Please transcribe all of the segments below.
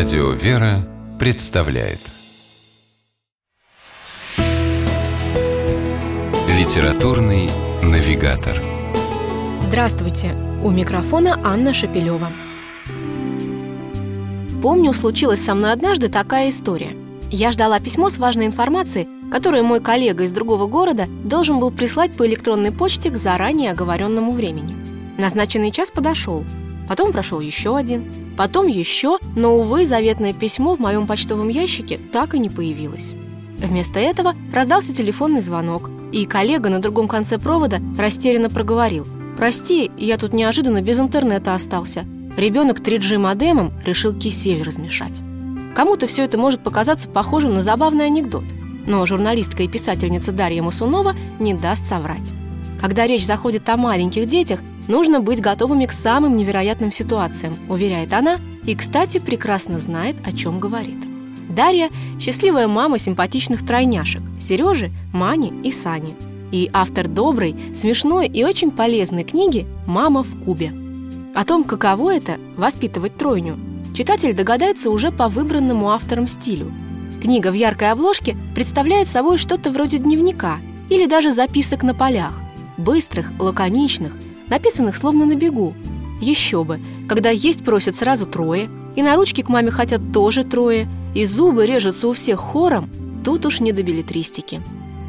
Радио «Вера» представляет Литературный навигатор Здравствуйте! У микрофона Анна Шапилева. Помню, случилась со мной однажды такая история. Я ждала письмо с важной информацией, которое мой коллега из другого города должен был прислать по электронной почте к заранее оговоренному времени. Назначенный час подошел. Потом прошел еще один, потом еще, но, увы, заветное письмо в моем почтовом ящике так и не появилось. Вместо этого раздался телефонный звонок, и коллега на другом конце провода растерянно проговорил – «Прости, я тут неожиданно без интернета остался. Ребенок 3G модемом решил кисель размешать». Кому-то все это может показаться похожим на забавный анекдот, но журналистка и писательница Дарья Масунова не даст соврать. Когда речь заходит о маленьких детях, нужно быть готовыми к самым невероятным ситуациям, уверяет она, и, кстати, прекрасно знает, о чем говорит. Дарья – счастливая мама симпатичных тройняшек – Сережи, Мани и Сани – и автор доброй, смешной и очень полезной книги «Мама в кубе». О том, каково это – воспитывать тройню, читатель догадается уже по выбранному автором стилю. Книга в яркой обложке представляет собой что-то вроде дневника или даже записок на полях, быстрых, лаконичных, написанных словно на бегу. Еще бы, когда есть просят сразу трое, и на ручки к маме хотят тоже трое, и зубы режутся у всех хором, тут уж не до билетристики.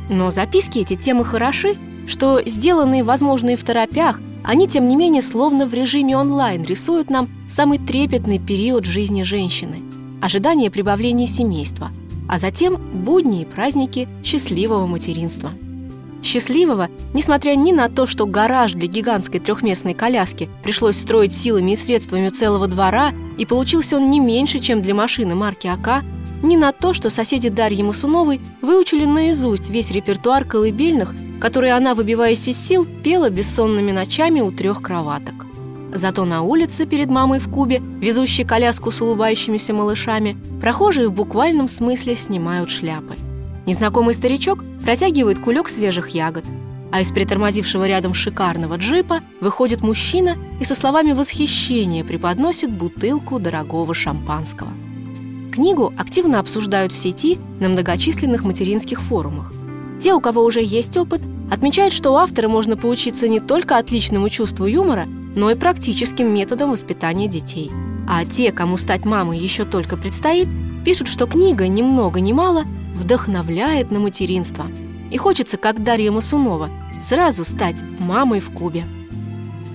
Но записки эти темы хороши, что сделанные, возможно, и в торопях, они, тем не менее, словно в режиме онлайн рисуют нам самый трепетный период жизни женщины – ожидание прибавления семейства, а затем будни и праздники счастливого материнства. Счастливого, несмотря ни на то, что гараж для гигантской трехместной коляски пришлось строить силами и средствами целого двора, и получился он не меньше, чем для машины марки АК, ни на то, что соседи Дарьи Масуновой выучили наизусть весь репертуар колыбельных, которые она, выбиваясь из сил, пела бессонными ночами у трех кроваток. Зато на улице перед мамой в Кубе, везущей коляску с улыбающимися малышами, прохожие в буквальном смысле снимают шляпы. Незнакомый старичок протягивает кулек свежих ягод, а из притормозившего рядом шикарного джипа выходит мужчина и со словами восхищения преподносит бутылку дорогого шампанского. Книгу активно обсуждают в сети на многочисленных материнских форумах. Те, у кого уже есть опыт, отмечают, что у автора можно поучиться не только отличному чувству юмора, но и практическим методам воспитания детей. А те, кому стать мамой еще только предстоит, пишут, что книга ни много ни мало вдохновляет на материнство. И хочется, как Дарья Масунова, сразу стать мамой в Кубе.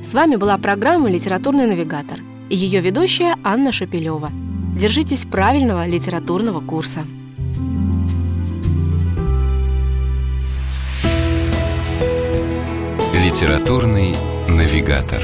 С вами была программа «Литературный навигатор» и ее ведущая Анна Шапилева – Держитесь правильного литературного курса. Литературный навигатор.